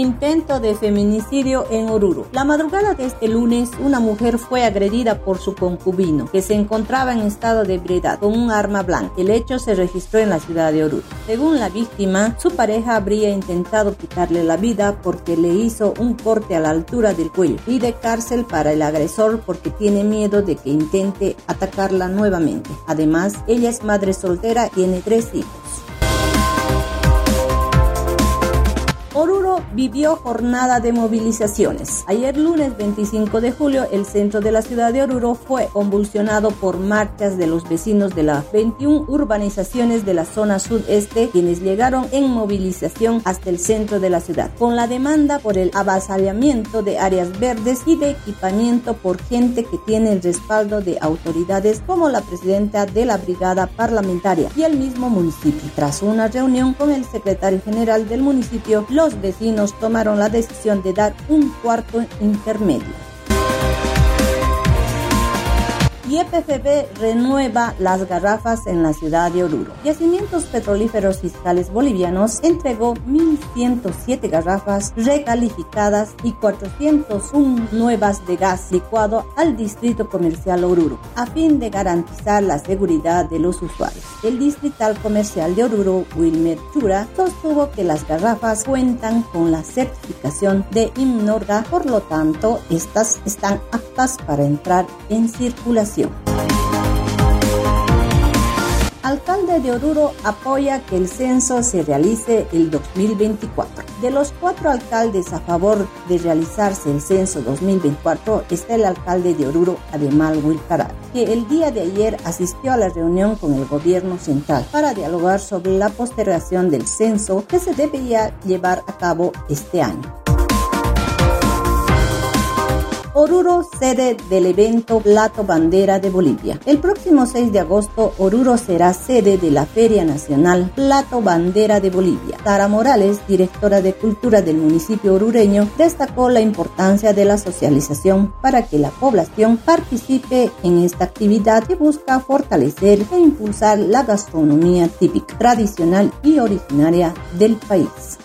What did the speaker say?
Intento de feminicidio en Oruro. La madrugada de este lunes, una mujer fue agredida por su concubino, que se encontraba en estado de ebriedad con un arma blanca. El hecho se registró en la ciudad de Oruro. Según la víctima, su pareja habría intentado quitarle la vida porque le hizo un corte a la altura del cuello y de cárcel para el agresor porque tiene miedo de que intente atacarla nuevamente. Además, ella es madre soltera y tiene tres hijos. Vivió jornada de movilizaciones. Ayer lunes 25 de julio, el centro de la ciudad de Oruro fue convulsionado por marchas de los vecinos de las 21 urbanizaciones de la zona sudeste, quienes llegaron en movilización hasta el centro de la ciudad, con la demanda por el avasallamiento de áreas verdes y de equipamiento por gente que tiene el respaldo de autoridades como la presidenta de la brigada parlamentaria y el mismo municipio. Tras una reunión con el secretario general del municipio, los vecinos tomaron la decisión de dar un cuarto intermedio. Y EPFB renueva las garrafas en la ciudad de Oruro. Yacimientos Petrolíferos Fiscales Bolivianos entregó 1.107 garrafas recalificadas y 401 nuevas de gas licuado al Distrito Comercial Oruro, a fin de garantizar la seguridad de los usuarios. El Distrital Comercial de Oruro, Wilmer Chura, sostuvo que las garrafas cuentan con la certificación de IMNORGA, por lo tanto, estas están aptas para entrar en circulación. Alcalde de Oruro apoya que el censo se realice el 2024. De los cuatro alcaldes a favor de realizarse el censo 2024 está el alcalde de Oruro, Ademal Wilcaral, que el día de ayer asistió a la reunión con el gobierno central para dialogar sobre la postergación del censo que se debería llevar a cabo este año. Oruro, sede del evento Plato Bandera de Bolivia. El próximo 6 de agosto, Oruro será sede de la Feria Nacional Plato Bandera de Bolivia. Tara Morales, directora de Cultura del municipio orureño, destacó la importancia de la socialización para que la población participe en esta actividad que busca fortalecer e impulsar la gastronomía típica, tradicional y originaria del país.